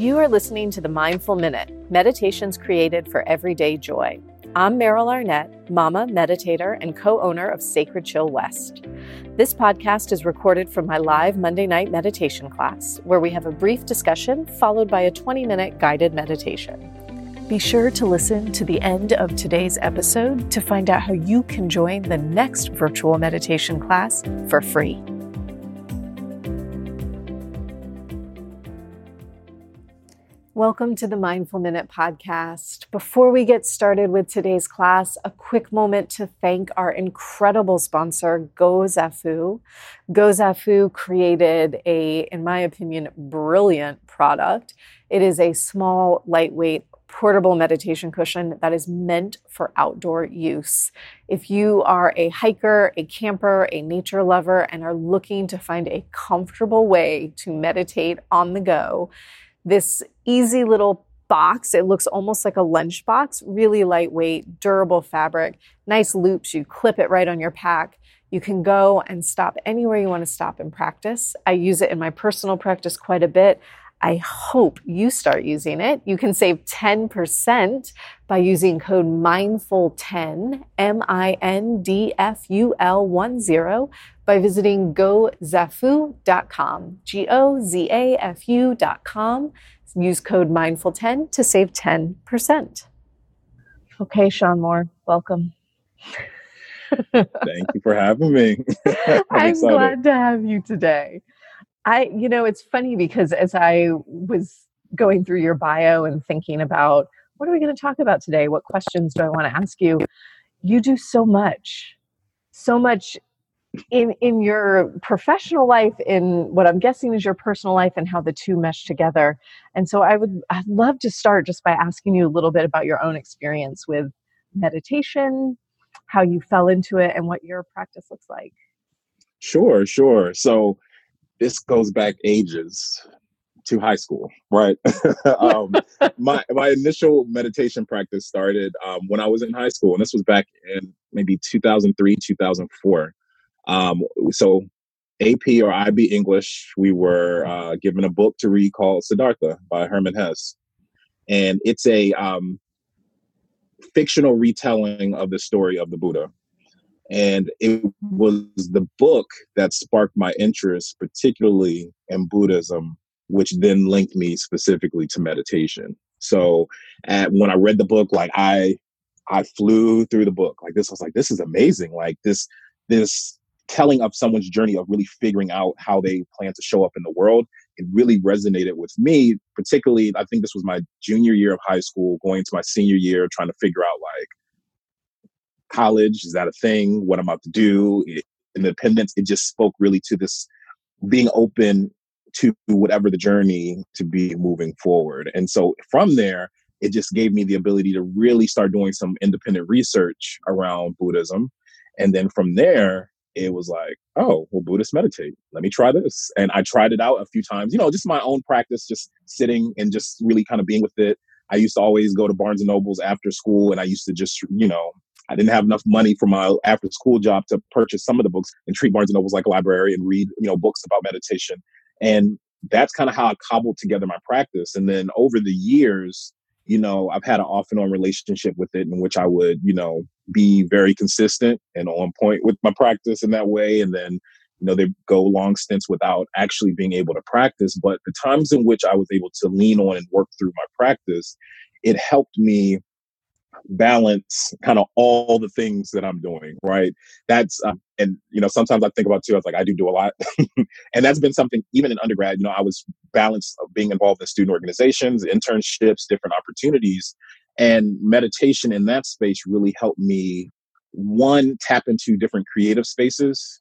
You are listening to the Mindful Minute, meditations created for everyday joy. I'm Meryl Arnett, mama, meditator, and co owner of Sacred Chill West. This podcast is recorded from my live Monday night meditation class, where we have a brief discussion followed by a 20 minute guided meditation. Be sure to listen to the end of today's episode to find out how you can join the next virtual meditation class for free. Welcome to the Mindful Minute podcast. Before we get started with today's class, a quick moment to thank our incredible sponsor, GoZafu. GoZafu created a, in my opinion, brilliant product. It is a small, lightweight portable meditation cushion that is meant for outdoor use. If you are a hiker, a camper, a nature lover, and are looking to find a comfortable way to meditate on the go, this easy little box. It looks almost like a lunchbox, really lightweight, durable fabric, nice loops. You clip it right on your pack. You can go and stop anywhere you want to stop and practice. I use it in my personal practice quite a bit. I hope you start using it. You can save 10% by using code MINDFUL10, M-I-N-D-F-U-L 10, by visiting gozafu.com, G-O-Z-A-F-U.com. Use code MINDFUL10 to save 10%. Okay, Shawn Moore, welcome. Thank you for having me. I'm, I'm glad to have you today. I, you know, it's funny because as I was going through your bio and thinking about what are we going to talk about today? What questions do I want to ask you? You do so much, so much in in your professional life, in what I'm guessing is your personal life, and how the two mesh together. And so, I would I'd love to start just by asking you a little bit about your own experience with meditation, how you fell into it, and what your practice looks like. Sure, sure. So this goes back ages to high school, right? um, my my initial meditation practice started um, when I was in high school, and this was back in maybe 2003, 2004. Um, so AP or IB English, we were uh, given a book to read called Siddhartha by Hermann Hesse, and it's a um, fictional retelling of the story of the Buddha. And it was the book that sparked my interest, particularly in Buddhism, which then linked me specifically to meditation. So at, when I read the book, like I, I flew through the book like this. I was like, this is amazing. Like this, this telling of someone's journey of really figuring out how they plan to show up in the world. It really resonated with me, particularly. I think this was my junior year of high school, going to my senior year, trying to figure out like college? Is that a thing? What i'm about to do? Independence? It just spoke really to this being open to whatever the journey to be moving forward. And so from there it just gave me the ability to really start doing some independent research around buddhism. And then from there it was like oh well buddhists meditate. Let me try this. And i tried it out a few times you know just my own practice just sitting and just really kind of being with it. I used to always go to barnes and nobles after school and i used to just you know I didn't have enough money for my after school job to purchase some of the books and treat Barnes and Nobles like a library and read, you know, books about meditation. And that's kind of how I cobbled together my practice. And then over the years, you know, I've had an off and on relationship with it in which I would, you know, be very consistent and on point with my practice in that way. And then, you know, they go long stints without actually being able to practice. But the times in which I was able to lean on and work through my practice, it helped me balance kind of all the things that I'm doing, right? That's, um, and, you know, sometimes I think about too, I was like, I do do a lot. and that's been something, even in undergrad, you know, I was balanced of being involved in student organizations, internships, different opportunities. And meditation in that space really helped me, one, tap into different creative spaces,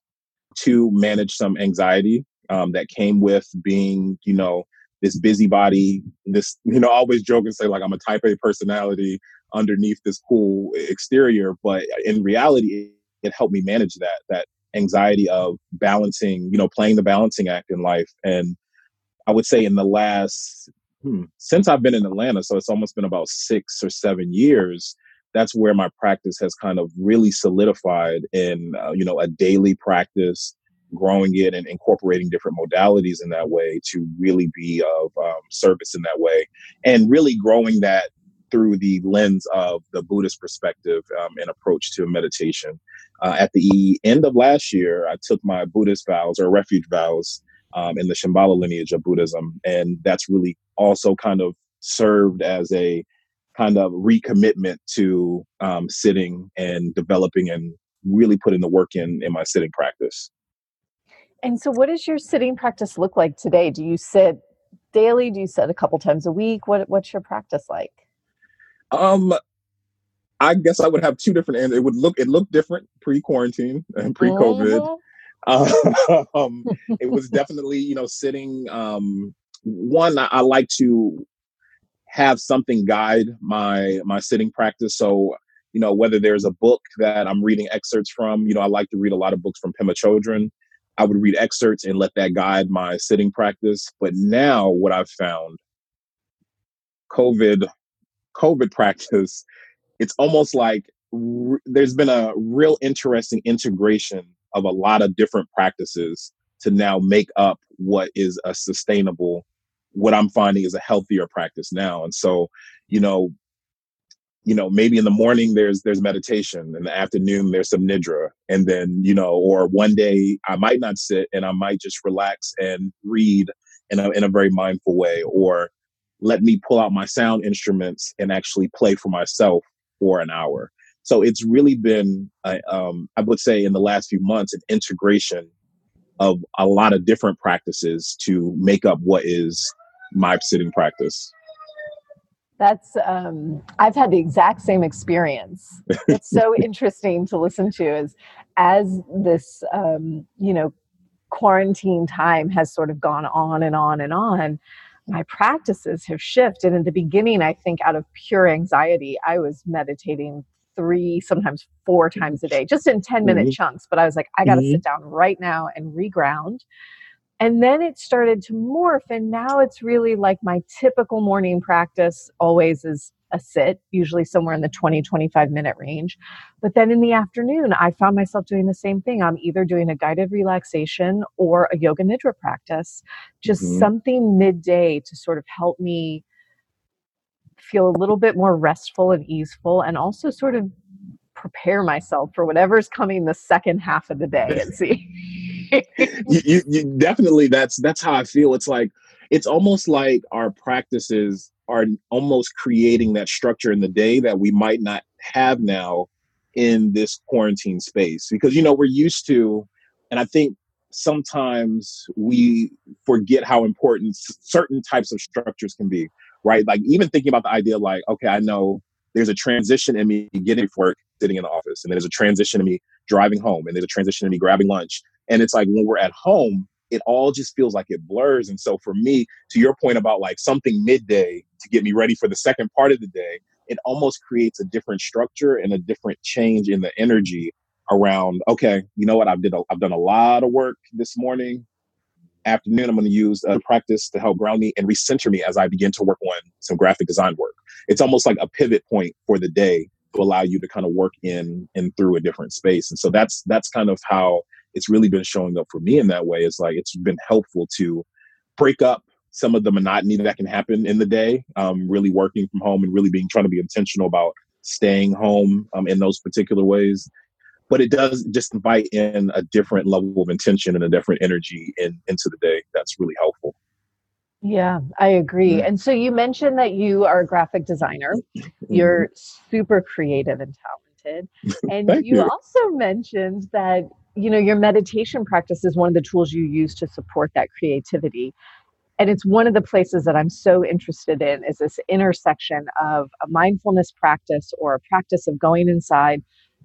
to manage some anxiety um, that came with being, you know, this busybody, this, you know, always joke and say like I'm a type A personality underneath this cool exterior. But in reality, it helped me manage that, that anxiety of balancing, you know, playing the balancing act in life. And I would say in the last, hmm, since I've been in Atlanta, so it's almost been about six or seven years, that's where my practice has kind of really solidified in, uh, you know, a daily practice growing it and incorporating different modalities in that way to really be of um, service in that way and really growing that through the lens of the buddhist perspective um, and approach to meditation uh, at the end of last year i took my buddhist vows or refuge vows um, in the shambhala lineage of buddhism and that's really also kind of served as a kind of recommitment to um, sitting and developing and really putting the work in in my sitting practice. And so, what does your sitting practice look like today? Do you sit daily? Do you sit a couple times a week? What What's your practice like? Um, I guess I would have two different answers. It would look it looked different pre quarantine and pre COVID. Mm-hmm. um, it was definitely you know sitting. Um, one, I, I like to have something guide my my sitting practice. So you know whether there's a book that I'm reading excerpts from. You know I like to read a lot of books from Pema Chodron. I would read excerpts and let that guide my sitting practice. But now what I've found, COVID, COVID practice, it's almost like r- there's been a real interesting integration of a lot of different practices to now make up what is a sustainable what I'm finding is a healthier practice now. And so, you know, you know, maybe in the morning there's there's meditation, in the afternoon there's some nidra, and then you know, or one day I might not sit and I might just relax and read in a in a very mindful way, or let me pull out my sound instruments and actually play for myself for an hour. So it's really been, I, um, I would say, in the last few months, an integration of a lot of different practices to make up what is my sitting practice. That's um, I've had the exact same experience. It's so interesting to listen to as as this um, you know quarantine time has sort of gone on and on and on. My practices have shifted. In the beginning, I think out of pure anxiety, I was meditating three, sometimes four times a day, just in 10 minute mm-hmm. chunks. But I was like, I got to mm-hmm. sit down right now and reground and then it started to morph, and now it's really like my typical morning practice always is a sit, usually somewhere in the 20, 25 minute range. But then in the afternoon, I found myself doing the same thing. I'm either doing a guided relaxation or a yoga nidra practice, just mm-hmm. something midday to sort of help me feel a little bit more restful and easeful and also sort of prepare myself for whatever's coming the second half of the day and see. you, you, you definitely that's that's how I feel. It's like it's almost like our practices are almost creating that structure in the day that we might not have now in this quarantine space. Because you know we're used to and i think sometimes we forget how important certain types of structures can be right? Like even thinking about the idea like okay i know there's a transition in me getting to work sitting in the office and there's a transition in me driving home and there's a transition in me grabbing lunch. And it's like when we're at home, it all just feels like it blurs. And so for me, to your point about like something midday to get me ready for the second part of the day, it almost creates a different structure and a different change in the energy around, okay, you know what, I've did a, I've done a lot of work this morning. Afternoon, I'm going to use a practice to help ground me and recenter me as I begin to work on some graphic design work. It's almost like a pivot point for the day to allow you to kind of work in and through a different space. And so that's that's kind of how it's really been showing up for me in that way. It's like it's been helpful to break up some of the monotony that can happen in the day. Um, really working from home and really being trying to be intentional about staying home um, in those particular ways. But it does just invite in a different level of intention and a different energy in, into the day. That's really helpful. Yeah, I agree. Mm-hmm. And so you mentioned that you are a graphic designer. Mm-hmm. You're super creative and talented. And you, you also mentioned that you know your meditation practice is one of the tools you use to support that creativity and it's one of the places that i'm so interested in is this intersection of a mindfulness practice or a practice of going inside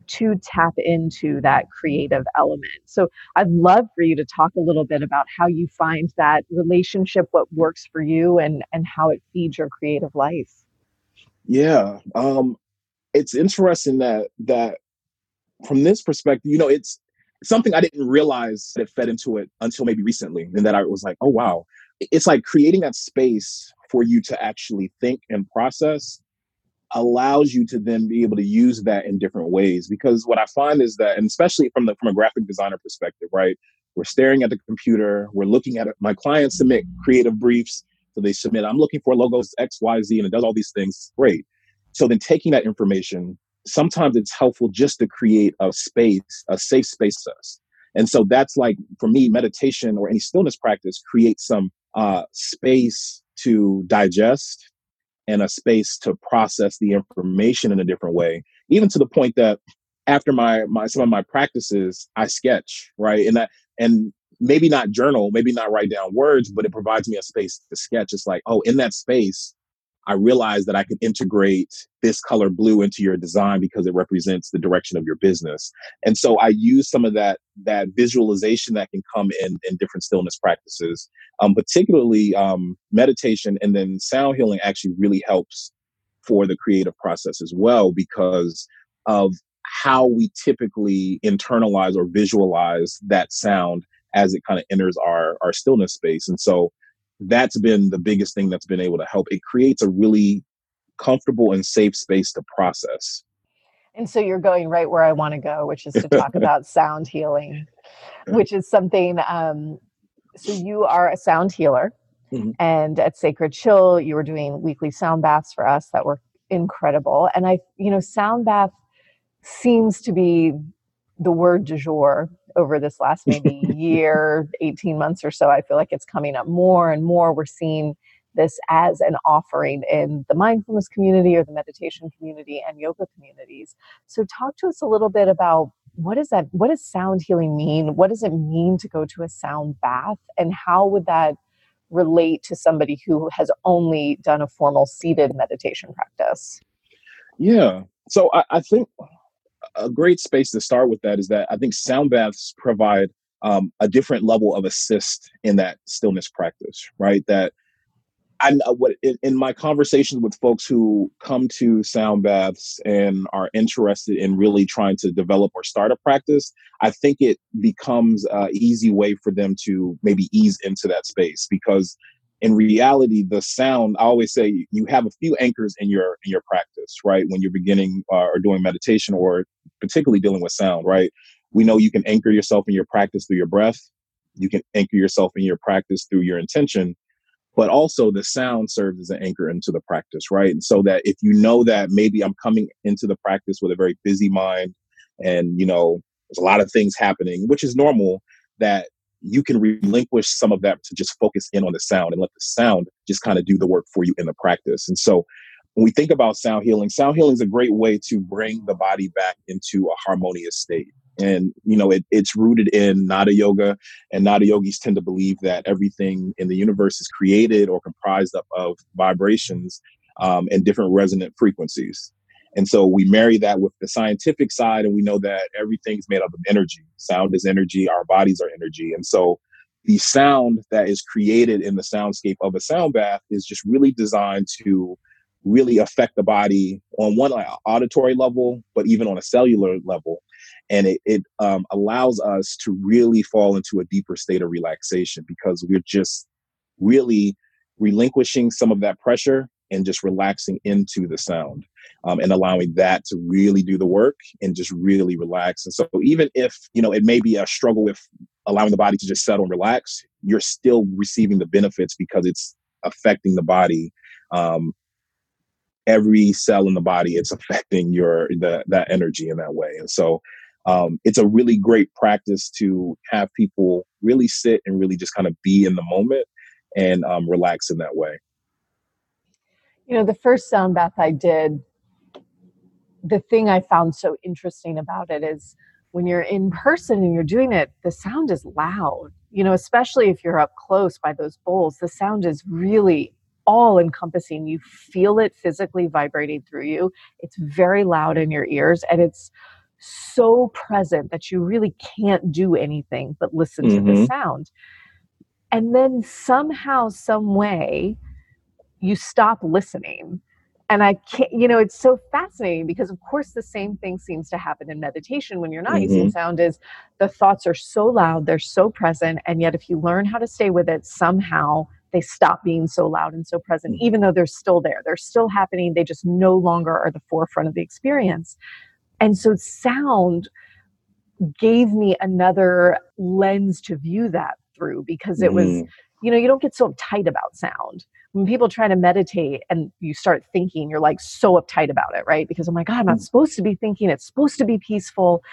to tap into that creative element so i'd love for you to talk a little bit about how you find that relationship what works for you and and how it feeds your creative life yeah um it's interesting that that from this perspective you know it's something I didn't realize that fed into it until maybe recently. And that I was like, oh, wow. It's like creating that space for you to actually think and process allows you to then be able to use that in different ways. Because what I find is that, and especially from the from a graphic designer perspective, right? we're staring at the computer, we're looking at it. My clients submit creative briefs. So they submit, I'm looking for logos X, Y, Z, and it does all these things. Great. So then taking that information, sometimes it's helpful just to create a space, a safe space to us. And so that's like, for me, meditation or any stillness practice creates some uh, space to digest and a space to process the information in a different way, even to the point that after my my some of my practices, I sketch, right? And that and maybe not journal, maybe not write down words, but it provides me a space to sketch. It's like, oh, in that space, I realized that I could integrate this color blue into your design because it represents the direction of your business. And so I use some of that that visualization that can come in in different stillness practices, um, particularly um, meditation, and then sound healing actually really helps for the creative process as well because of how we typically internalize or visualize that sound as it kind of enters our our stillness space. And so that's been the biggest thing that's been able to help. It creates a really comfortable and safe space to process. And so you're going right where I want to go, which is to talk about sound healing, which is something. Um, so you are a sound healer, mm-hmm. and at Sacred Chill, you were doing weekly sound baths for us that were incredible. And I, you know, sound bath seems to be the word du jour over this last maybe year, 18 months or so. I feel like it's coming up more and more. We're seeing this as an offering in the mindfulness community or the meditation community and yoga communities. So talk to us a little bit about what does that what does sound healing mean? What does it mean to go to a sound bath and how would that relate to somebody who has only done a formal seated meditation practice? Yeah. So I, I think a great space to start with that is that I think sound baths provide um, a different level of assist in that stillness practice, right? That I what in, in, my conversations with folks who come to sound baths and are interested in really trying to develop or start a practice, I think it becomes an easy way for them to maybe ease into that space because in reality the sound i always say you have a few anchors in your in your practice right? When you're beginning uh, or doing meditation or particularly dealing with sound right? We know you can anchor yourself in your practice through your breath. You can anchor yourself in your practice through your intention. But also the sound serves as an anchor into the practice right? And so that if you know that maybe i'm coming into the practice with a very busy mind and you know there's a lot of things happening which is normal that you can relinquish some of that to just focus in on the sound and let the sound just kind of do the work for you in the practice. And so when we think about sound healing, sound healing is a great way to bring the body back into a harmonious state. And you know, it, it's rooted in Nada yoga, and Nada yogis tend to believe that everything in the universe is created or comprised up of vibrations um, and different resonant frequencies. And so we marry that with the scientific side, and we know that everything's made up of energy. Sound is energy, our bodies are energy. And so the sound that is created in the soundscape of a sound bath is just really designed to really affect the body on one auditory level, but even on a cellular level. And it, it um, allows us to really fall into a deeper state of relaxation because we're just really relinquishing some of that pressure and just relaxing into the sound um, and allowing that to really do the work and just really relax. And so even if, you know, it may be a struggle with allowing the body to just settle and relax, you're still receiving the benefits because it's affecting the body. Um, every cell in the body, it's affecting your, the, that energy in that way. And so um, it's a really great practice to have people really sit and really just kind of be in the moment and um, relax in that way. You know, the first sound bath I did, the thing I found so interesting about it is when you're in person and you're doing it, the sound is loud. You know, especially if you're up close by those bowls, the sound is really all encompassing. You feel it physically vibrating through you. It's very loud in your ears and it's so present that you really can't do anything but listen mm-hmm. to the mm-hmm. sound. And then somehow, some way, you stop listening and i can't you know it's so fascinating because of course the same thing seems to happen in meditation when you're not mm-hmm. using sound is the thoughts are so loud they're so present and yet if you learn how to stay with it somehow they stop being so loud and so present mm-hmm. even though they're still there they're still happening they just no longer are the forefront of the experience and so sound gave me another lens to view that through because it was mm. You know you don't get so uptight about sound. When people try to meditate and you start thinking you're like so uptight about it right? Because oh my god i'm not mm. supposed to be thinking. It's supposed to be peaceful.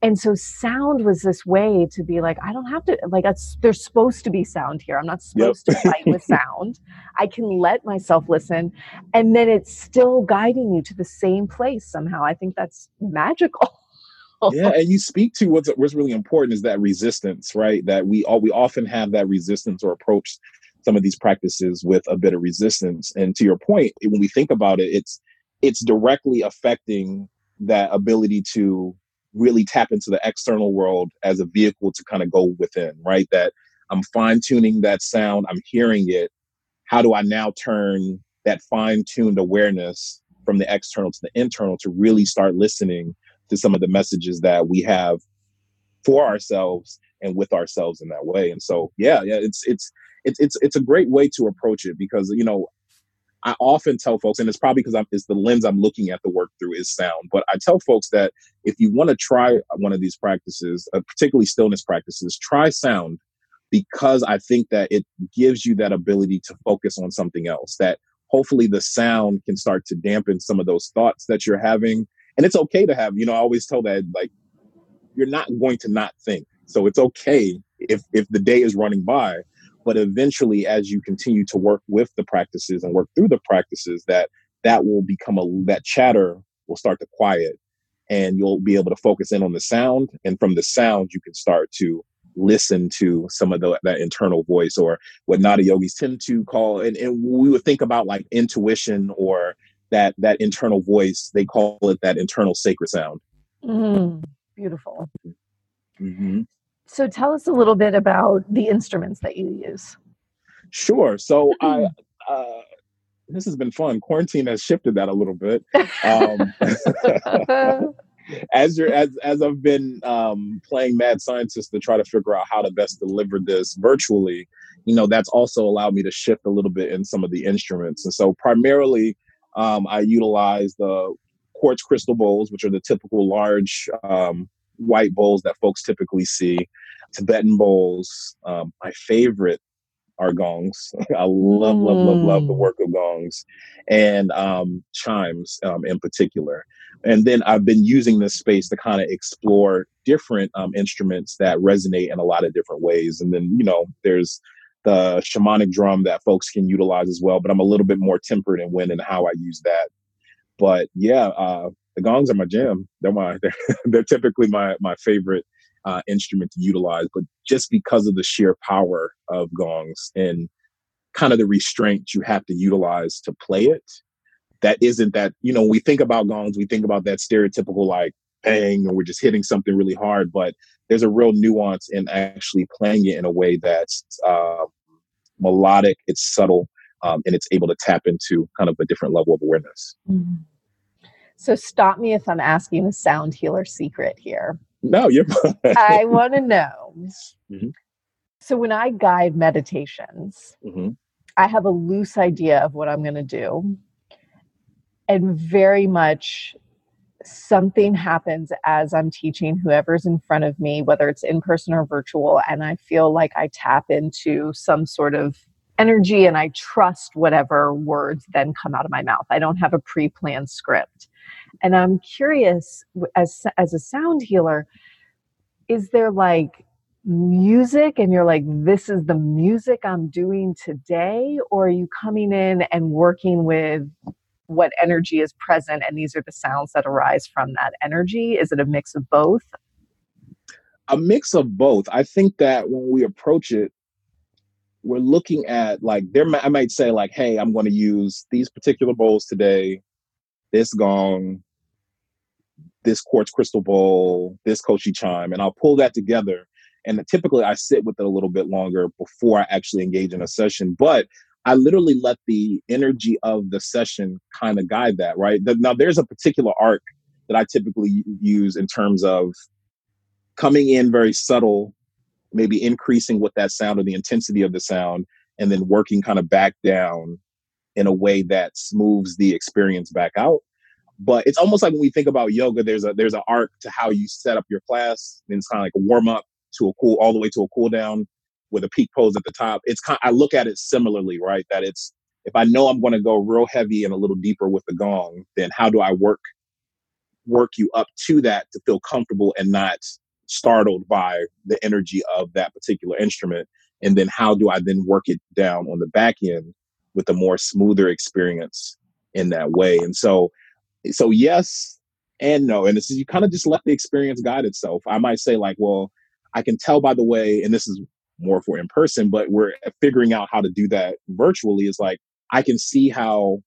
And so sound was this way to be like i don't have to like there's supposed to be sound here. I'm not supposed yep. to fight with sound. I can let myself listen and then it's still guiding you to the same place somehow. I think that's magical yeah, and you speak to what's what's really important is that resistance, right? That we all we often have that resistance or approach some of these practices with a bit of resistance. And to your point, when we think about it, it's it's directly affecting that ability to really tap into the external world as a vehicle to kind of go within, right? That I'm fine tuning that sound, I'm hearing it. How do I now turn that fine tuned awareness from the external to the internal to really start listening to some of the messages that we have for ourselves and with ourselves in that way. And so, yeah, yeah, it's it's it's it's it's a great way to approach it because you know I often tell folks, and it's probably because I'm it's the lens I'm looking at the work through is sound. But I tell folks that if you want to try one of these practices, uh, particularly stillness practices, try sound because I think that it gives you that ability to focus on something else. That hopefully the sound can start to dampen some of those thoughts that you're having and it's okay to have you know i always tell that like you're not going to not think. So it's okay if if the day is running by but eventually as you continue to work with the practices and work through the practices that that will become a that chatter will start to quiet and you'll be able to focus in on the sound. And from the sound you can start to listen to some of the, that internal voice or what nada yogis tend to call and, and we would think about like intuition or that that internal voice they call it that internal sacred sound. Mm, beautiful. Mm-hmm. so tell us a little bit about the instruments that you use. Sure. So i uh, this has been fun. Quarantine has shifted that a little bit. Um, as you're as as i've been um, playing mad scientist to try to figure out how to best deliver this virtually you know that's also allowed me to shift a little bit in some of the instruments. And so primarily um, I utilize the quartz crystal bowls, which are the typical large um, white bowls that folks typically see. Tibetan bowls. Um, my favorite are gongs. I love, mm. love, love, love the mm. work of gongs and um, chimes um, in particular. And then I've been using this space to kind of explore different um, instruments that resonate in a lot of different ways. And then, you know, there's the shamanic drum that folks can utilize as well. But I'm a little bit more tempered in when and how I use that. But yeah, uh, the gongs are my jam. They're my they're, they're typically my my favorite uh, instrument to utilize. But just because of the sheer power of gongs and kind of the restraint you have to utilize to play it, that isn't that you know we think about gongs, we think about that stereotypical like bang and we're just hitting something really hard but there's a real nuance in actually playing it in a way that's uh, melodic it's subtle um, and it's able to tap into kind of a different level of awareness mm-hmm. so stop me if i'm asking a sound healer secret here no you're i want to know mm-hmm. so when i guide meditations mm-hmm. i have a loose idea of what i'm going to do and very much something happens as I'm teaching whoever's in front of me, whether it's in person or virtual, and I feel like I tap into some sort of energy and I trust whatever words then come out of my mouth. I don't have a pre planned script. And I'm curious, as, as a sound healer, is there like music and you're like, this is the music I'm doing today? Or are you coming in and working with what energy is present and these are the sounds that arise from that energy. Is it a mix of both? A mix of both. I think that when we approach it we're looking at like there i might say like hey i'm going to use these particular bowls today this gong this quartz crystal bowl this koshi chime and i'll pull that together and typically i sit with it a little bit longer before i actually engage in a session but I literally let the energy of the session kind of guide that, right? Now, there's a particular arc that I typically use in terms of coming in very subtle, maybe increasing with that sound or the intensity of the sound, and then working kind of back down in a way that smooths the experience back out. but it's almost like when we think about yoga, there's a there's an arc to how you set up your class, and it's kind of like a warm up to a cool all the way to a cool down with a peak pose at the top. It's kind I look at it similarly, right? That it's if I know I'm going to go real heavy and a little deeper with the gong, then how do I work work you up to that to feel comfortable and not startled by the energy of that particular instrument? And then how do I then work it down on the back end with a more smoother experience in that way? And so so yes and no. And this is you kind of just let the experience guide itself. I might say like, well, I can tell by the way, and this is more for in person, but we're uh, figuring out how to do that virtually. Is like I can see how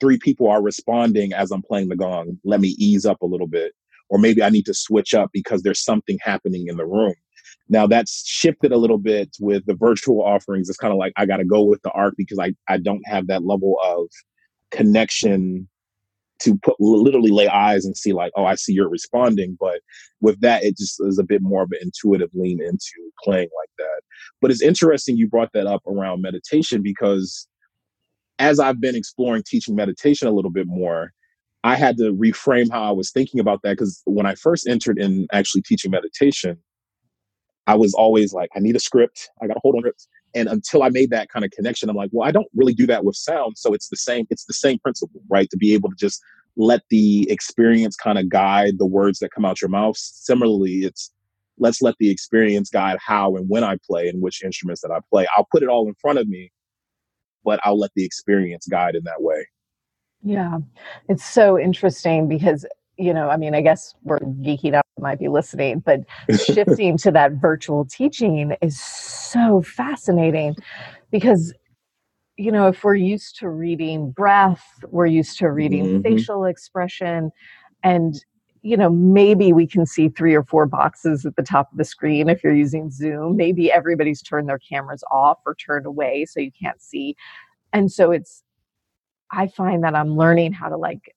three people are responding as I'm playing the gong. Let me ease up a little bit. Or maybe I need to switch up because there's something happening in the room. Now that's shifted a little bit with the virtual offerings. It's kind of like I got to go with the arc because I, I don't have that level of connection to put literally lay eyes and see like, oh, I see you're responding. But with that, it just is a bit more of an intuitive lean into playing like that. But it's interesting you brought that up around meditation because as I've been exploring teaching meditation a little bit more, I had to reframe how I was thinking about that because when I first entered in actually teaching meditation, I was always like, I need a script. I got to hold on it. And until I made that kind of connection, I'm like, well, I don't really do that with sound. So it's the same, it's the same principle, right? To be able to just let the experience kind of guide the words that come out your mouth. Similarly, it's let's let the experience guide how and when I play and which instruments that I play. I'll put it all in front of me but I'll let the experience guide in that way. Yeah, it's so interesting because you know, I mean, I guess we're geeking out, might be listening, but shifting to that virtual teaching is so fascinating because, you know, if we're used to reading breath, we're used to reading mm-hmm. facial expression, and you know, maybe we can see three or four boxes at the top of the screen if you're using Zoom. Maybe everybody's turned their cameras off or turned away so you can't see. And so it's, I find that I'm learning how to like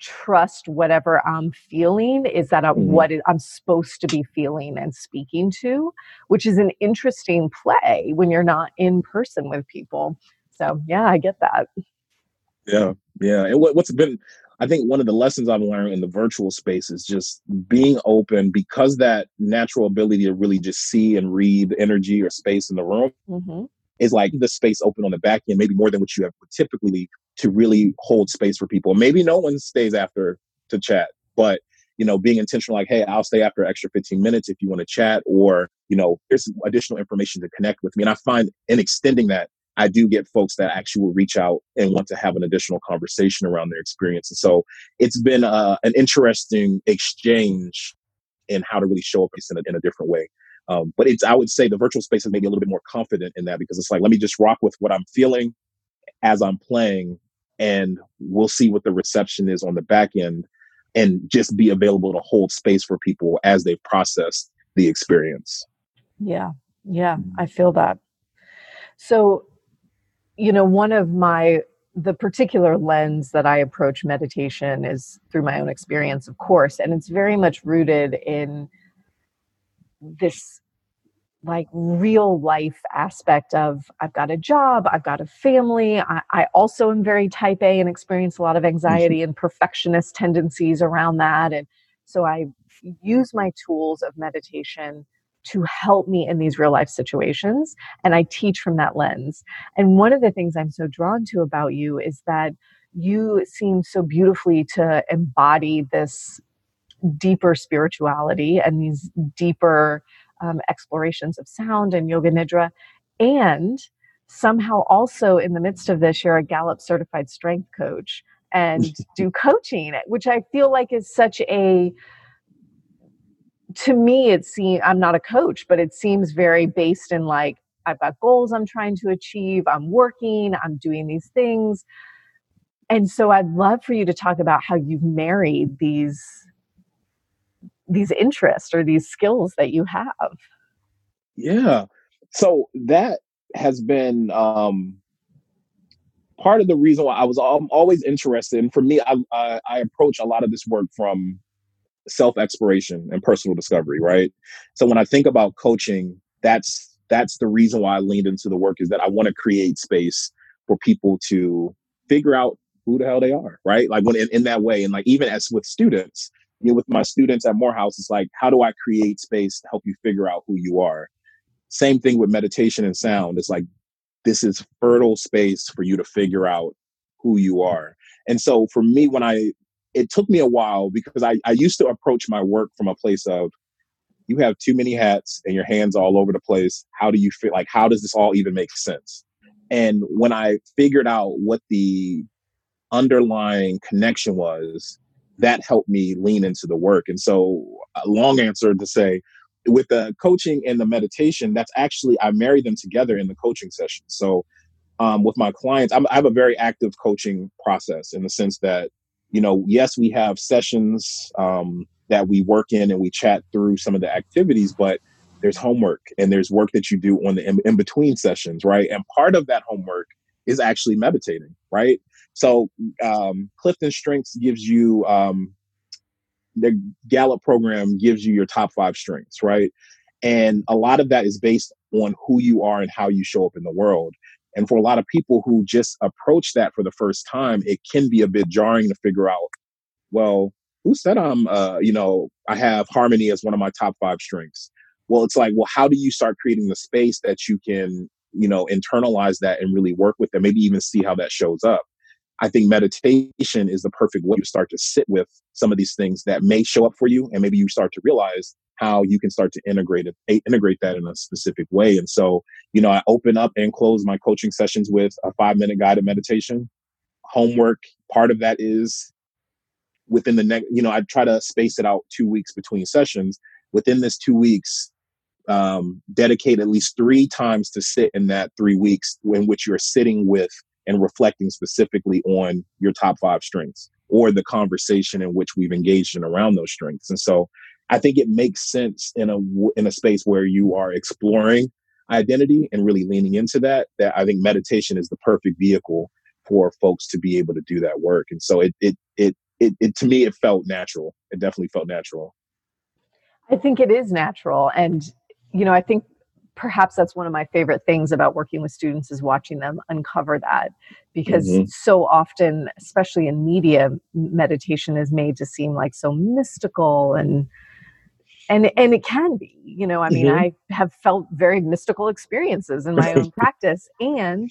trust whatever I'm feeling is that I'm, mm-hmm. what I'm supposed to be feeling and speaking to, which is an interesting play when you're not in person with people. So, yeah, I get that. Yeah, yeah. And what, what's been I think one of the lessons I've learned in the virtual space is just being open because that natural ability to really just see and read energy or space in the room mm-hmm. Is like the space open on the back end, maybe more than what you have typically to really hold space for people. Maybe no one stays after to chat, but you know, being intentional, like, hey, I'll stay after extra 15 minutes if you want to chat, or, you know, here's additional information to connect with me. And I find in extending that, I do get folks that actually will reach out and want to have an additional conversation around their experience. And so it's been uh, an interesting exchange in how to really show up in a, in a different way. Um, but it's, I would say the virtual space has made me a little bit more confident in that because it's like, let me just rock with what I'm feeling as I'm playing and we'll see what the reception is on the back end and just be available to hold space for people as they process the experience. Yeah. Yeah. I feel that. So you know, one of my the particular lens that I approach meditation is through my own experience, of course, and it's very much rooted in this like real life aspect of I've got a job, I've got a family. I, I also am very type A and experience a lot of anxiety mm-hmm. and perfectionist tendencies around that. And so I use my tools of meditation to help me in these real life situations. And I teach from that lens. And one of the things I'm so drawn to about you is that you seem so beautifully to embody this deeper spirituality and these deeper um, explorations of sound and yoga nidra. And somehow also in the midst of this, you're a Gallup certified strength coach and do coaching, which I feel like is such a to me it seems i'm not a coach but it seems very based in like i've got goals i'm trying to achieve i'm working i'm doing these things and so i'd love for you to talk about how you've married these these interests or these skills that you have yeah so that has been um part of the reason why i was I'm always interested and for me I, I i approach a lot of this work from self exploration and personal discovery, right? So when I think about coaching, that's that's the reason why I leaned into the work is that I want to create space for people to figure out who the hell they are, right? Like when in, in that way, and like even as with students, you know, with my students at Morehouse, it's like how do I create space to help you figure out who you are? Same thing with meditation and sound. It's like this is fertile space for you to figure out who you are. And so for me, when I it took me a while because I, I used to approach my work from a place of you have too many hats and your hands all over the place. How do you feel like how does this all even make sense? And when I figured out what the underlying connection was, that helped me lean into the work. And so, a long answer to say, with the coaching and the meditation, that's actually I marry them together in the coaching session. So, um, with my clients, I'm, I have a very active coaching process in the sense that, you know, yes, we have sessions um, that we work in and we chat through some of the activities, but there's homework and there's work that you do on the in, in between sessions, right? And part of that homework is actually meditating, right? So um, Clifton Strengths gives you um, the Gallup program gives you your top five strengths, right? And a lot of that is based on who you are and how you show up in the world. And for a lot of people who just approach that for the first time, it can be a bit jarring to figure out, well, who said I'm, uh, you know, I have harmony as one of my top five strengths? well it's like well how do you start creating the space that you can you know internalize that and really work with it maybe even see how that shows up i think meditation is the perfect way to start to sit with some of these things that may show up for you and maybe you start to realize how you can start to integrate it integrate that in a specific way. And so you know i open up and close my coaching sessions with a five minute guided meditation. Homework part of that is within the next you know i try to space it out two weeks between sessions. Within this two weeks um, dedicate at least three times to sit in that three weeks in which you're sitting with and reflecting specifically on your top five strengths or the conversation in which we've engaged in around those strengths. And so I think it makes sense in a in a space where you are exploring identity and really leaning into that. That I think meditation is the perfect vehicle for folks to be able to do that work. And so it it it it, it to me it felt natural. It definitely felt natural. I think it is natural, and you know, I think perhaps that's one of my favorite things about working with students is watching them uncover that because mm-hmm. so often especially in media meditation is made to seem like so mystical and and and it can be you know i mean mm-hmm. i have felt very mystical experiences in my own practice and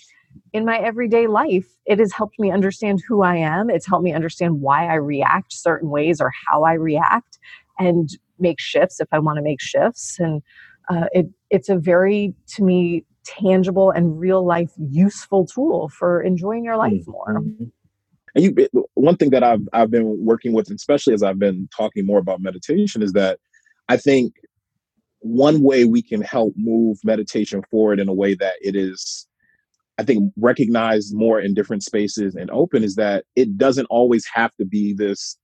in my everyday life it has helped me understand who i am it's helped me understand why i react certain ways or how i react and make shifts if i want to make shifts and uh, it, it's a very, to me, tangible and real life useful tool for enjoying your life more. Mm-hmm. And you, one thing that I've I've been working with, especially as I've been talking more about meditation, is that I think one way we can help move meditation forward in a way that it is, I think, recognized more in different spaces and open is that it doesn't always have to be this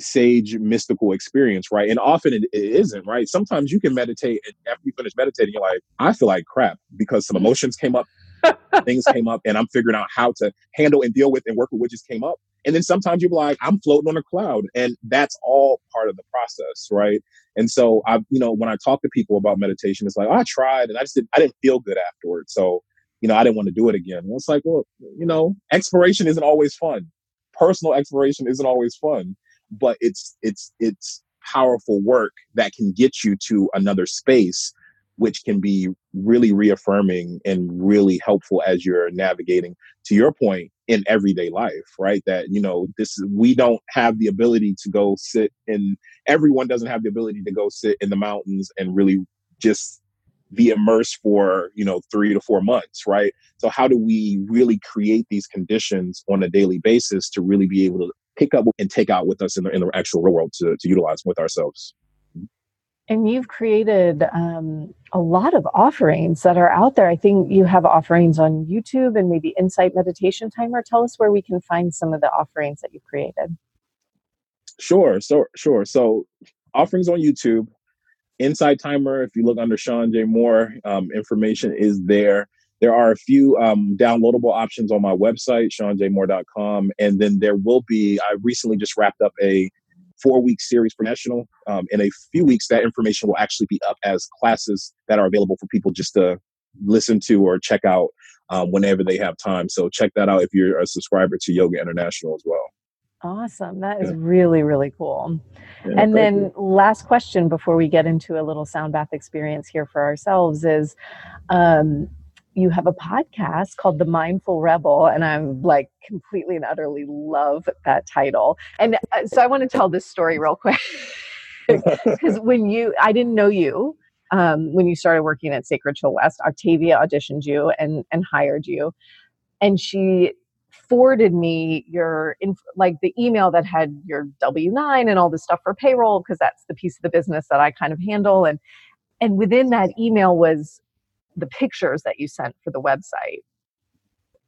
sage mystical experience, right? And often it, it isn't, right? Sometimes you can meditate and after you finish meditating, you're like, I feel like crap because some emotions came up, things came up, and I'm figuring out how to handle and deal with and work with what just came up. And then sometimes you're like, I'm floating on a cloud. And that's all part of the process, right? And so I, you know, when I talk to people about meditation, it's like, oh, I tried and I just didn't, I didn't feel good afterwards. So, you know, I didn't want to do it again. Well, it's like, well, you know, exploration isn't always fun. Personal exploration isn't always fun but it's it's it's powerful work that can get you to another space which can be really reaffirming and really helpful as you're navigating to your point in everyday life right? That you know this we don't have the ability to go sit in everyone doesn't have the ability to go sit in the mountains and really just be immersed for you know three to four months right? So how do we really create these conditions on a daily basis to really be able to pick up and take out with us in the, in the actual real world to, to utilize with ourselves. And you've created um, a lot of offerings that are out there. I think you have offerings on YouTube and maybe Insight Meditation Timer. Tell us where we can find some of the offerings that you've created. Sure, so sure. So offerings on YouTube, Insight Timer. If you look under Shawn J. Moore, um, information is there. There are a few um, downloadable options on my website, shawnjmoore.com. And then there will be, I recently just wrapped up a four week series for national. Um, in a few weeks, that information will actually be up as classes that are available for people just to listen to or check out. um, whenever they have time. So check that out if you're a subscriber to Yoga International as well. Awesome. That is yeah. really, really cool. Yeah, and then, you. last question before we get into a little sound bath experience here for ourselves is um, you have a podcast called The Mindful Rebel, and I'm like completely and utterly love that title. And uh, so I want to tell this story real quick. Because when you, I didn't know you um, when you started working at Sacred Chill West. Octavia auditioned you and and hired you, and she forwarded me your inf- like the email that had your W9 and all the stuff for payroll because that's the piece of the business that I kind of handle and and within that email was the pictures that you sent for the website.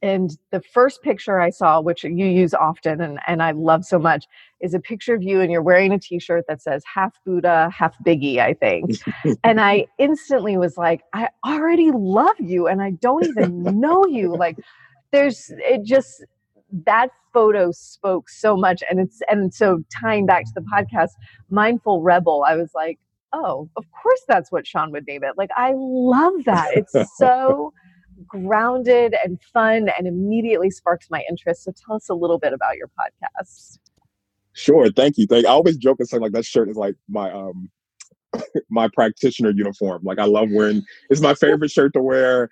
And the first picture I saw, which you use often and, and I love so much, is a picture of you and you're wearing a t shirt that says half Buddha, half Biggie, I think. and I instantly was like, I already love you and I don't even know you. Like, there's, it just, that photo spoke so much. And it's, and so tying back to the podcast, Mindful Rebel, I was like, oh, of course that's what Shawn would name it. Like, I love that. It's so grounded and fun and immediately sparks my interest. So tell us a little bit about your podcast. Sure. Thank you. Thank I always joke and say like that shirt is like my um my practitioner uniform. Like I love wearing it's my favorite shirt to wear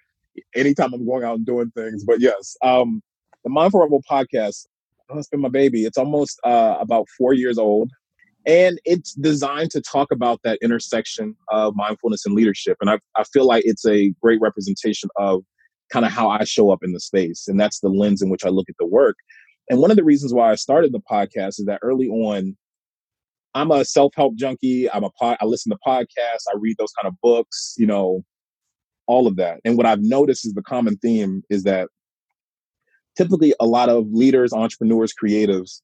anytime I'm going out and doing things. But yes, um the Mindful Rebel podcast, oh, it's been my baby. It's almost uh about four years old and it's designed to talk about that intersection of mindfulness and leadership. And I, I feel like it's a great representation of kind of how i show up in the space and that's the lens in which i look at the work. And one of the reasons why i started the podcast is that early on i'm a self-help junkie. I'm a pod i listen to podcasts i read those kind of books you know all of that. And what i've noticed is the common theme is that typically a lot of leaders entrepreneurs creatives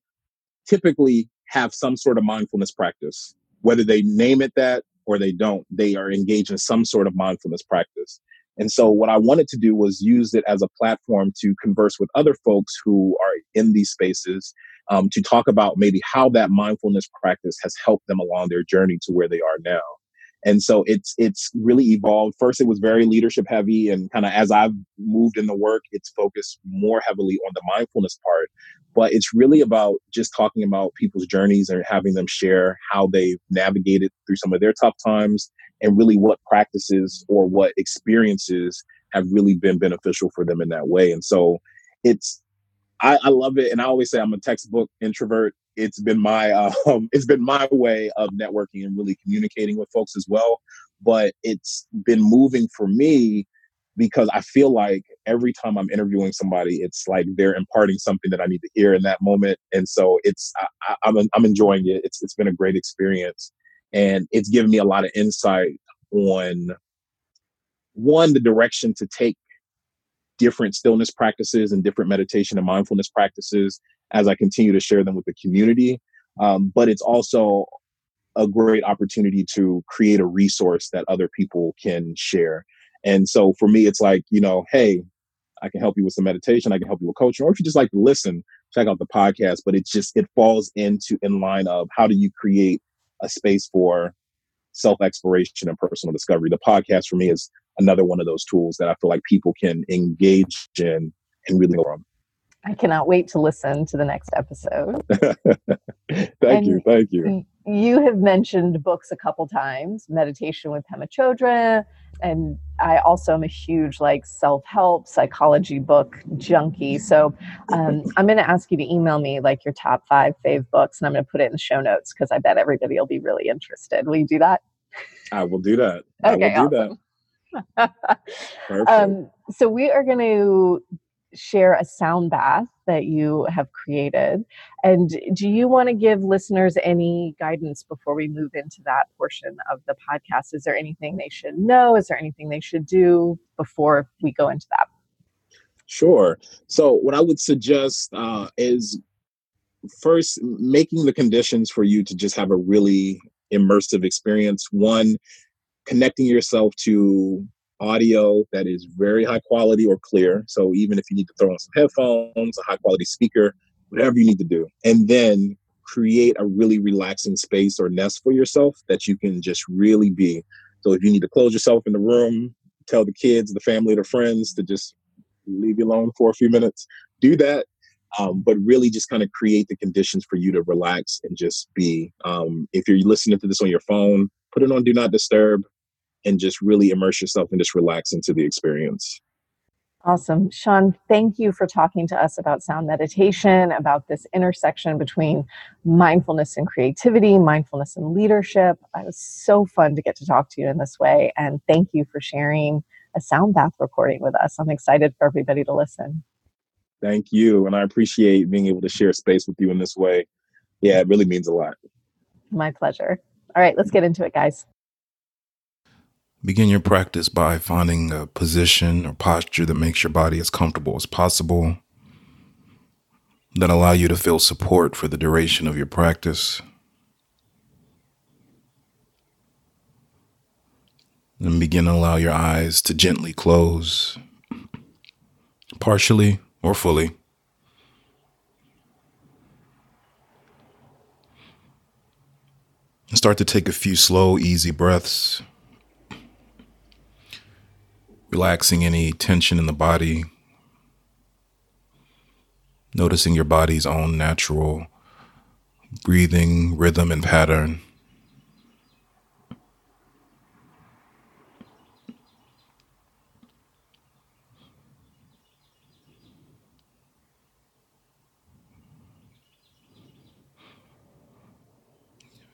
typically have some sort of mindfulness practice. Whether they name it that or they don't, they are engaged in some sort of mindfulness practice. And so, what I wanted to do was use it as a platform to converse with other folks who are in these spaces um, to talk about maybe how that mindfulness practice has helped them along their journey to where they are now. And so it's it's really evolved. First, it was very leadership heavy, and kind of as I've moved in the work, it's focused more heavily on the mindfulness part but it's really about just talking about people's journeys and having them share how they've navigated through some of their tough times and really what practices or what experiences have really been beneficial for them in that way. And so it's I, I love it, and I always say I'm a textbook introvert. It's been my um, it's been my way of networking and really communicating with folks as well. But it's been moving for me because I feel like every time I'm interviewing somebody, it's like they're imparting something that I need to hear in that moment. And so it's I, am I'm, I'm enjoying it. It's it's been a great experience, and it's given me a lot of insight on one the direction to take different stillness practices and different meditation and mindfulness practices as I continue to share them with the community. Um, but it's also a great opportunity to create a resource that other people can share and so for me, it's like, you know, hey, I can help you with some meditation, I can help you with coaching, or if you just like to listen, check out the podcast. But it just it falls into in line of how do you create a space for self exploration and personal discovery. The podcast for me is another one of those tools that I feel like people can engage in and really from. I cannot wait to listen to the next episode. thank and you. Thank you. You have mentioned books a couple times, Meditation with Pema Chodron, and I also am a huge like self-help psychology book junkie. So um, I'm going to ask you to email me like your top five fave books, and I'm going to put it in the show notes because I bet everybody will be really interested. Will you do that? I will do that. Okay, I will do awesome. that. um, so we are going to share a sound bath that you have created. And do you want to give listeners any guidance before we move into that portion of the podcast? Is there anything they should know? Is there anything they should do before we go into that? Sure. So, what I would suggest uh, is first making the conditions for you to just have a really immersive experience. One, connecting yourself to audio that is very high quality or clear. So even if you need to throw on some headphones, a high quality speaker, whatever you need to do. And then create a really relaxing space or nest for yourself that you can just really be. So if you need to close yourself in the room, tell the kids, the family, the friends to just leave you alone for a few minutes. Do that. Um, but really just kind of create the conditions for you to relax and just be. Um, if you're listening to this on your phone, put it on Do Not Disturb and just really immerse yourself and just relax into the experience. Awesome. Shawn, thank you for talking to us about sound meditation, about this intersection between mindfulness and creativity, mindfulness and leadership. It was so fun to get to talk to you in this way. And thank you for sharing a sound bath recording with us. I'm excited for everybody to listen. Thank you. And I appreciate being able to share space with you in this way. Yeah, it really means a lot. My pleasure. All right, let's get into it, guys. Begin your practice by finding a position or posture that makes your body as comfortable as possible, that allow you to feel support for the duration of your practice. Then begin to allow your eyes to gently close, partially or fully. And start to take a few slow, easy breaths relaxing any tension in the body, noticing your body's own natural breathing rhythm and pattern.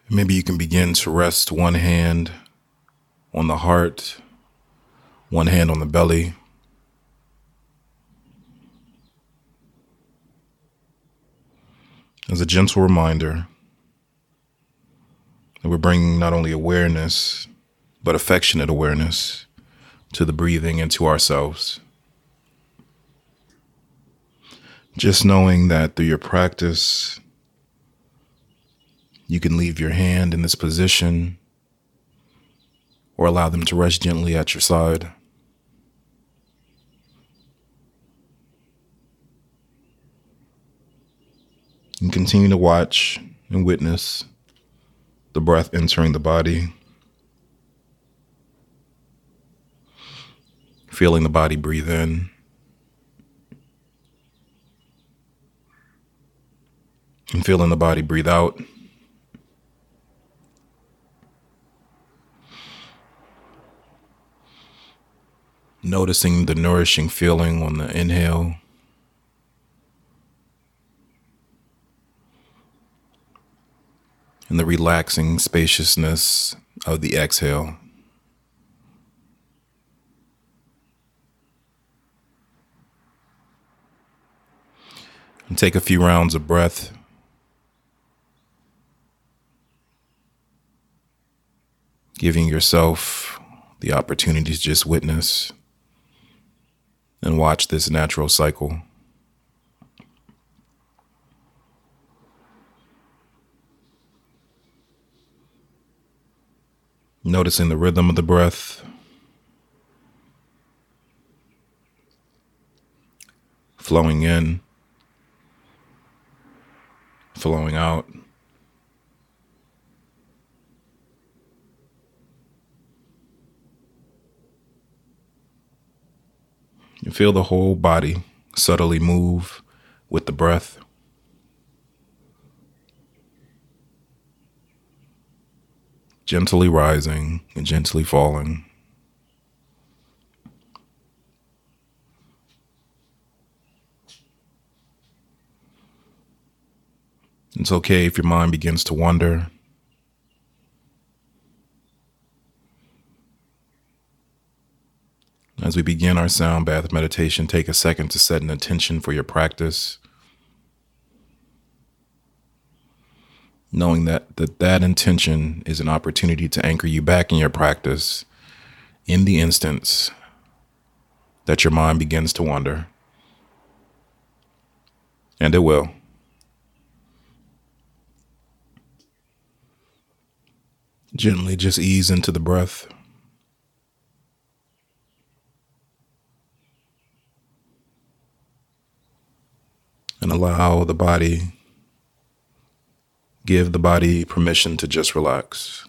Maybe you can begin to rest one hand on the heart one hand on the belly. As a gentle reminder that we're bringing not only awareness, but affectionate awareness to the breathing and to ourselves. Just knowing that through your practice, you can leave your hand in this position or allow them to rest gently at your side. Continue to watch and witness the breath entering the body, feeling the body breathe in. And feeling the body breathe out. Noticing the nourishing feeling on the inhale and the relaxing spaciousness of the exhale. And take a few rounds of breath. Giving yourself the opportunity to just witness and watch this natural cycle. Noticing the rhythm of the breath. Flowing in, flowing out. You feel the whole body subtly move with the breath. Gently rising and gently falling. It's okay if your mind begins to wander. As we begin our sound bath meditation, take a second to set an intention for your practice. Knowing that, that that intention is an opportunity to anchor you back in your practice in the instance that your mind begins to wander. And it will. Gently just ease into the breath. And allow the body give the body permission to just relax.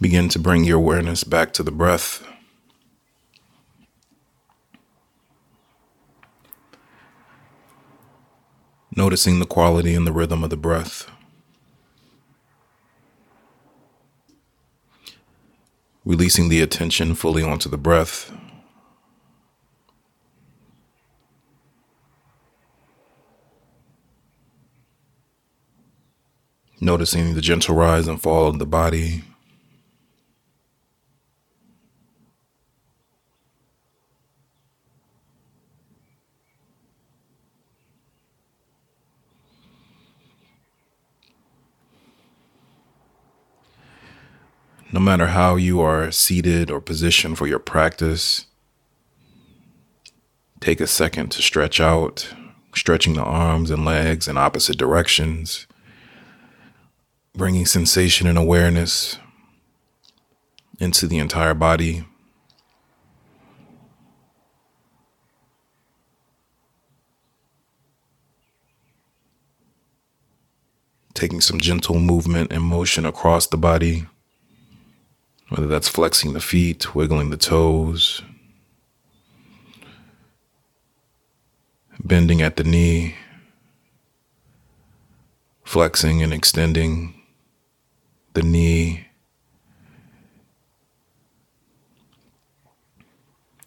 Begin to bring your awareness back to the breath. Noticing the quality and the rhythm of the breath. Releasing the attention fully onto the breath. Noticing the gentle rise and fall of the body. No matter how you are seated or positioned for your practice, take a second to stretch out, stretching the arms and legs in opposite directions bringing sensation and awareness into the entire body. Taking some gentle movement and motion across the body, whether that's flexing the feet, wiggling the toes, bending at the knee, flexing and extending the knee,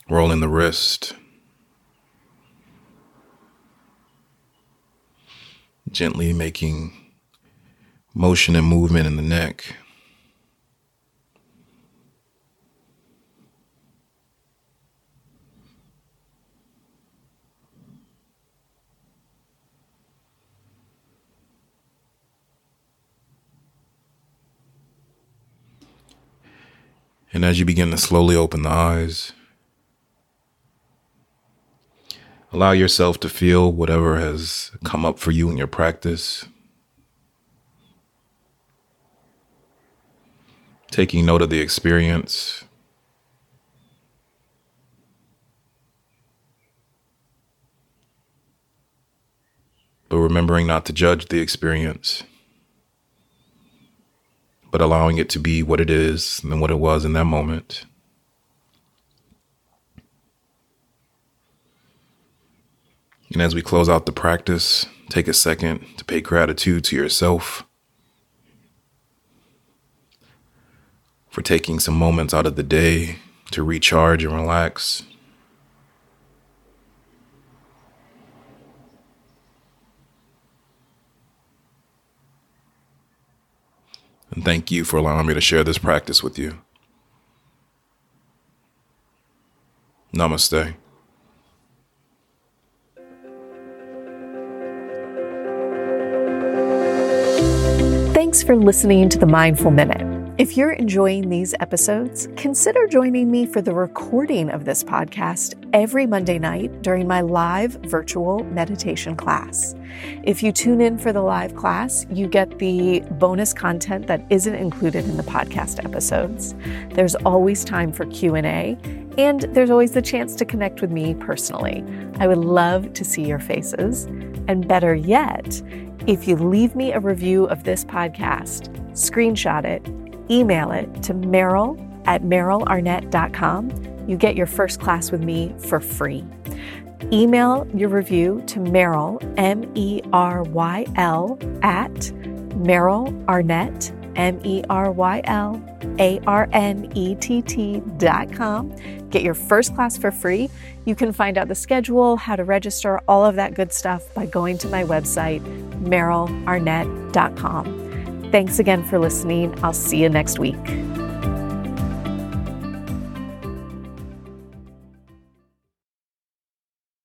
rolling the wrist, gently making motion and movement in the neck. And as you begin to slowly open the eyes, allow yourself to feel whatever has come up for you in your practice. Taking note of the experience. But remembering not to judge the experience but allowing it to be what it is and what it was in that moment. And as we close out the practice, take a second to pay gratitude to yourself for taking some moments out of the day to recharge and relax. And thank you for allowing me to share this practice with you. Namaste. Thanks for listening to the Mindful Minute. If you're enjoying these episodes, consider joining me for the recording of this podcast every Monday night during my live virtual meditation class. If you tune in for the live class, you get the bonus content that isn't included in the podcast episodes. There's always time for Q&A, and there's always the chance to connect with me personally. I would love to see your faces, and better yet, if you leave me a review of this podcast, screenshot it email it to Meryl at merylarnett.com. You get your first class with me for free. Email your review to Meryl, M E R Y L, at Meryl Arnett, M E R Y L A R N E T T dot com. Get your first class for free. You can find out the schedule, how to register, all of that good stuff by going to my website, merylarnett.com. Thanks again for listening. I'll see you next week.